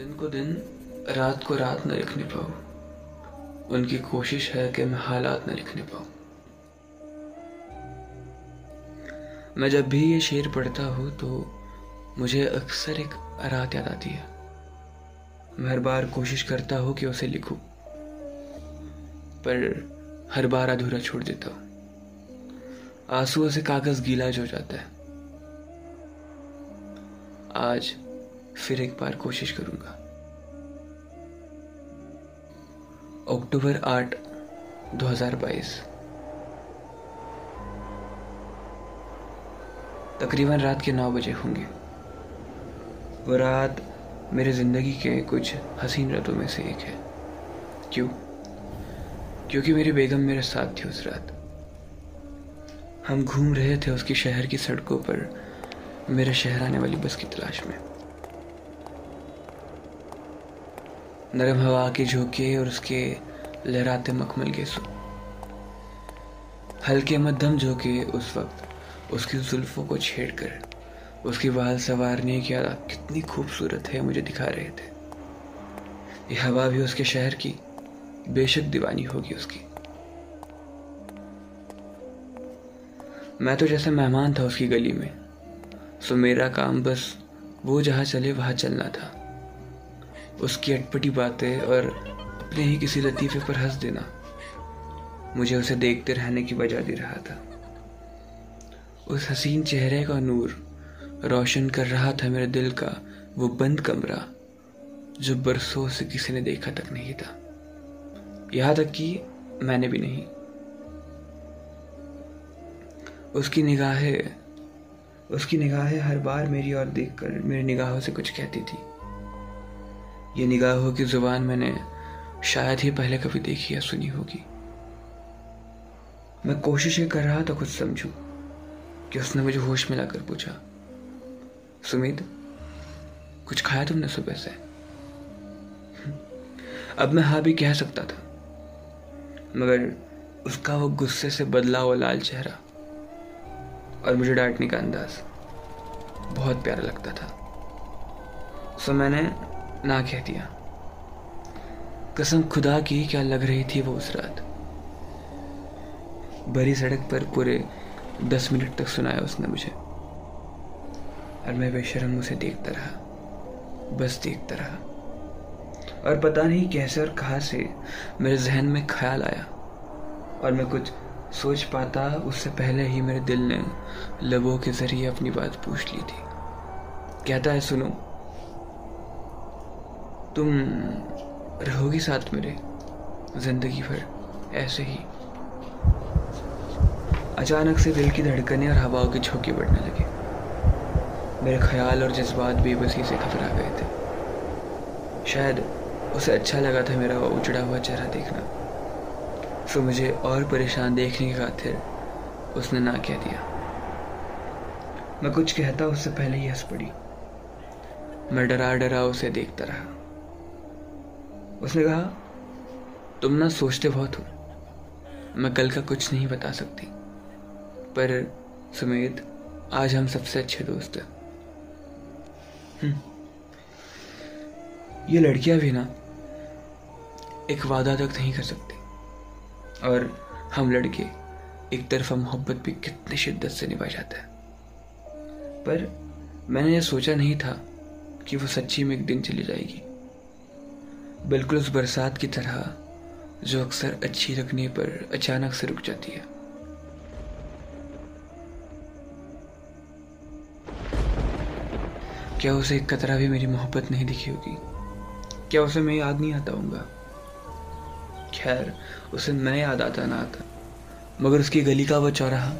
दिन को दिन, रात को रात न लिखने पाऊँ उनकी कोशिश है कि मैं हालात न लिखने पाऊँ। मैं जब भी ये शेर पढ़ता हूँ तो मुझे अक्सर एक रात याद आती है। मैं हर बार कोशिश करता हूँ कि उसे लिखूं, पर हर बार अधूरा छोड़ देता हूँ। आंसुओं से कागज़ गीला हो जाता है। आज फिर एक बार कोशिश करूँगा। अक्टूबर आठ 2022 तकरीबन रात के नौ बजे होंगे। वो रात मेरे ज़िंदगी के कुछ हसीन रातों में से एक है। क्यों? क्योंकि मेरी बेगम मेरे साथ थी उस रात। हम घूम रहे थे उसकी शहर की सड़कों पर, मेरे शहर आने वाली बस की तलाश में। नरम हवा के झोंके और उसके लहराते मखमल के सु हल्के मध्यम झोंके उस वक्त उसकी जुल्फों को छेड़ कर उसकी बाल संवारने की आदत कितनी खूबसूरत है मुझे दिखा रहे थे। ये हवा भी उसके शहर की बेशक दीवानी होगी उसकी। मैं तो जैसे मेहमान था उसकी गली में सो मेरा काम बस वो जहाँ चले वहाँ चलना था। उसकी अटपटी बातें और अपने ही किसी लतीफ़े पर हंस देना। मुझे उसे देखते रहने की वजह दे रहा था। उस हसीन चेहरे का नूर रोशन कर रहा था मेरे दिल का वो बंद कमरा, जो बरसों से किसी ने देखा तक नहीं था। यहाँ तक कि मैंने भी नहीं। उसकी निगाहें उसकी निगाहें हर बार मेरी ओर देखकर मेरी निगाहों से कुछ कहती थी। ये निगाहों की ज़ुबान मैंने शायद ही पहले कभी देखी या सुनी होगी। मैं कोशिशें कर रहा था कुछ समझू कि उसने मुझे होश में लाकर पूछा, सुमित, कुछ खाया तुमने सुबह से? अब मैं हाँ भी कह सकता था, मगर उसका वो गुस्से से बदला हुआ लाल चेहरा और मुझे डांटने का अंदाज बहुत प्यारा लगता था। सो मैंने ना कह दिया। कसम खुदा की क्या लग रही थी वो उस रात। भरी सड़क पर पूरे दस मिनट तक सुनाया उसने मुझे। और मैं बेशरम उसे देखता रहा, बस देखता रहा। और पता नहीं कैसे और कहा से मेरे जहन में ख्याल आया। और मैं कुछ सोच पाता उससे पहले ही मेरे दिल ने लबों के ज़रिए अपनी बात पूछ ली थी। कहता है, सुनो तुम रहोगी साथ मेरे, ज़िंदगी भर, ऐसे ही। अचानक से दिल की धड़कनें और हवाओं के झोंके बढ़ने लगे। मेरे ख्याल और जज्बात बेबसी से घबरा गए थे। शायद उसे अच्छा लगा था मेरा उजड़ा हुआ चेहरा देखना। सो मुझे और परेशान देखने की खातिर उसने ना कह दिया। मैं कुछ कहता उससे पहले ही हंस पड़ी। मैं डरा डरा उसे देखता रहा। उसने कहा, तुम ना सोचते बहुत हो। मैं कल का कुछ नहीं बता सकती। पर सुमेध आज हम सबसे अच्छे दोस्त हैं। हम्म। ये लड़कियाँ भी ना, एक वादा तक नहीं कर सकती। और हम लड़के, एक तरफा मोहब्बत भी कितनी शिद्दत से निभा जाता है। पर मैंने यह सोचा नहीं था कि वो सच्ची में एक दिन चली जाएगी। बिल्कुल उस बरसात की तरह, जो अक्सर अच्छी रखने पर अचानक से रुक जाती है। क्या उसे एक कतरा भी मेरी मोहब्बत नहीं दिखी होगी? क्या उसे मैं याद नहीं आता हूँ खैर, उसे मैं याद आता ना आता। मगर उसकी गली का वो चौराहा,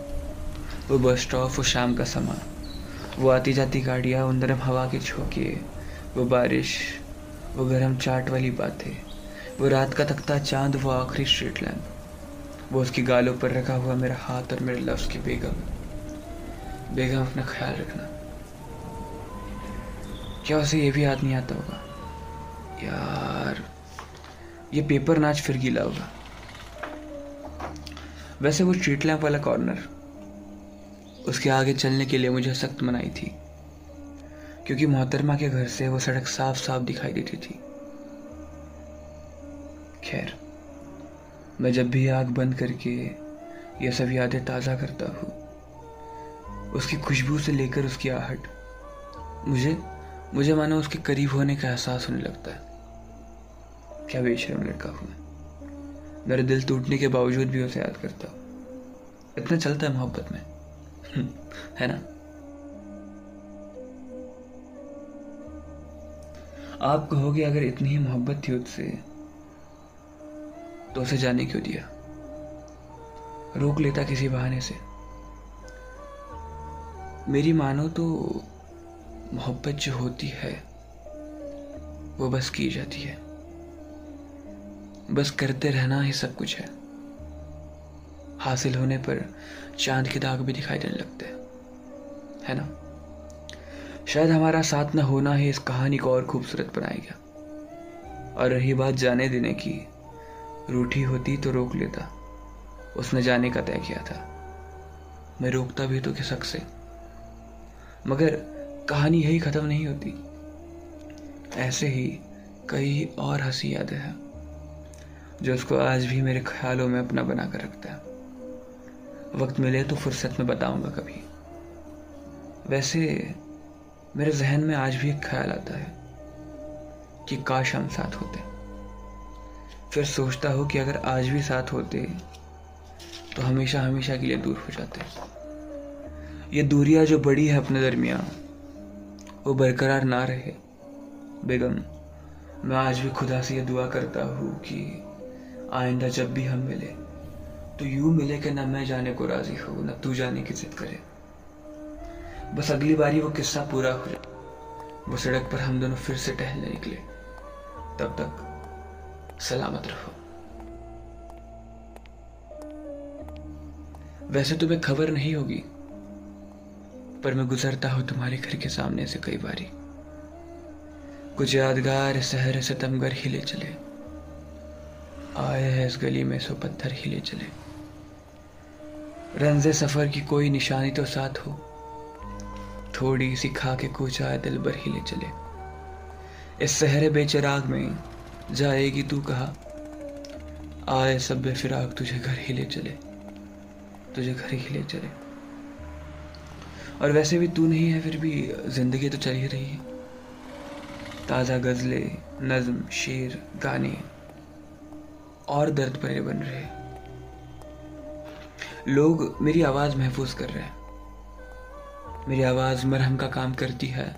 वो बस स्टॉप, वो शाम का समा, वो आती जाती गाड़ियाँ नरम हवा के झोंके वो बारिश वो गर्म चाट वाली बातें वो रात का तकता चाँद, वो आखिरी स्ट्रीट लैम्प वो उसकी गालों पर रखा हुआ मेरा हाथ और मेरे लफ्ज़ की बेगम। बेगम अपना ख्याल रखना। क्या उसे ये भी याद नहीं आता होगा? यार, ये पेपर नाच फिर गीला होगा। वैसे वो स्ट्रीट लैम्प वाला कॉर्नर उसके आगे चलने के लिए मुझे सख्त मनाई थी। क्योंकि मोहतरमा के घर से वो सड़क साफ़ साफ़ दिखाई देती थी। खैर, मैं जब भी आग बंद करके ये सब यादें ताज़ा करता हूँ, उसकी खुशबू से लेकर उसकी आहट, मुझे मुझे मानो उसके करीब होने का एहसास होने लगता है। क्या बेशरम लड़का हूँ मैं। मेरे दिल टूटने के बावजूद भी उसे याद करता हूँ। इतना चलता है मोहब्बत में। है ना? आप कहोगे, अगर इतनी ही मोहब्बत थी उससे तो उसे जाने क्यों दिया? रोक लेता किसी बहाने से। मेरी मानो तो मोहब्बत जो होती है, वो बस की जाती है। बस करते रहना ही सब कुछ है। हासिल होने पर चाँद के दाग भी दिखाई देने लगते हैं। है ना? शायद हमारा साथ न होना ही इस कहानी को और खूबसूरत बनाएगा और रही बात जाने देने की, रूठी होती तो रोक लेता, उसने जाने का तय किया था। मैं रोकता भी तो किस हक से। मगर कहानी यही ख़त्म नहीं होती। ऐसे ही कई और हँसी यादें हैं, जो उसको आज भी मेरे ख्यालों में अपना बना कर रखता है। वक्त मिले तो फुर्सत में बताऊँगा कभी। वैसे मेरे जहन में आज भी एक ख्याल आता है कि काश हम साथ होते। फिर सोचता हूँ कि अगर आज भी साथ होते तो हमेशा हमेशा के लिए दूर हो जाते। ये दूरियाँ जो बड़ी है अपने दरमियान, वो बरकरार ना रहे। बेगम, मैं आज भी खुदा से ये दुआ करता हूँ कि आइंदा जब भी हम मिले तो यूँ मिले कि ना मैं जाने को राज़ी हूँ, ना तू जाने की जिद करे। बस अगली बारी वो किस्सा पूरा हो जाए। वो सड़क पर हम दोनों फिर से टहलने निकले। तब तक सलामत रहो। वैसे तुम्हें खबर नहीं होगी, पर मैं गुजरता हूँ तुम्हारे घर के सामने से कई बारी। कुछ यादगार शहर से तमगर हिले चले। आए हैं इस गली में सो पत्थर हिले चले। रंजे सफ़र की कोई निशानी तो साथ हो थोड़ी सी खा के कुछ आए, दिल भर हिले चले। इस सहरे बेचराग में जाएगी तू कहा? आए सब बेफिराग तुझे घर ही ले चले। तुझे घर ही ले चले। और वैसे भी तू नहीं है, फिर भी ज़िंदगी तो चल ही रही है। ताज़ा गज़लें, नज्म, शेर, गाने, और दर्द भरे बन रहे। लोग मेरी आवाज़ महफूज कर रहे हैं। मेरी आवाज़ मरहम का काम करती है।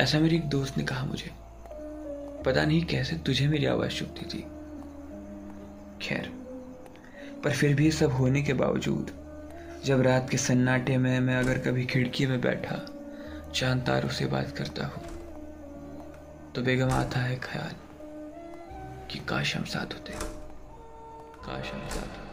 ऐसा मेरी एक दोस्त ने कहा मुझे। पता नहीं कैसे तुझे मेरी आवाज़ चुपती थी। खैर, पर फिर भी सब होने के बावजूद, जब रात के सन्नाटे में मैं अगर कभी खिड़की में बैठा, चाँद तारों से बात करता हूँ तो बेगम आता है ख्याल कि काश हम साथ होते। काश हम साथ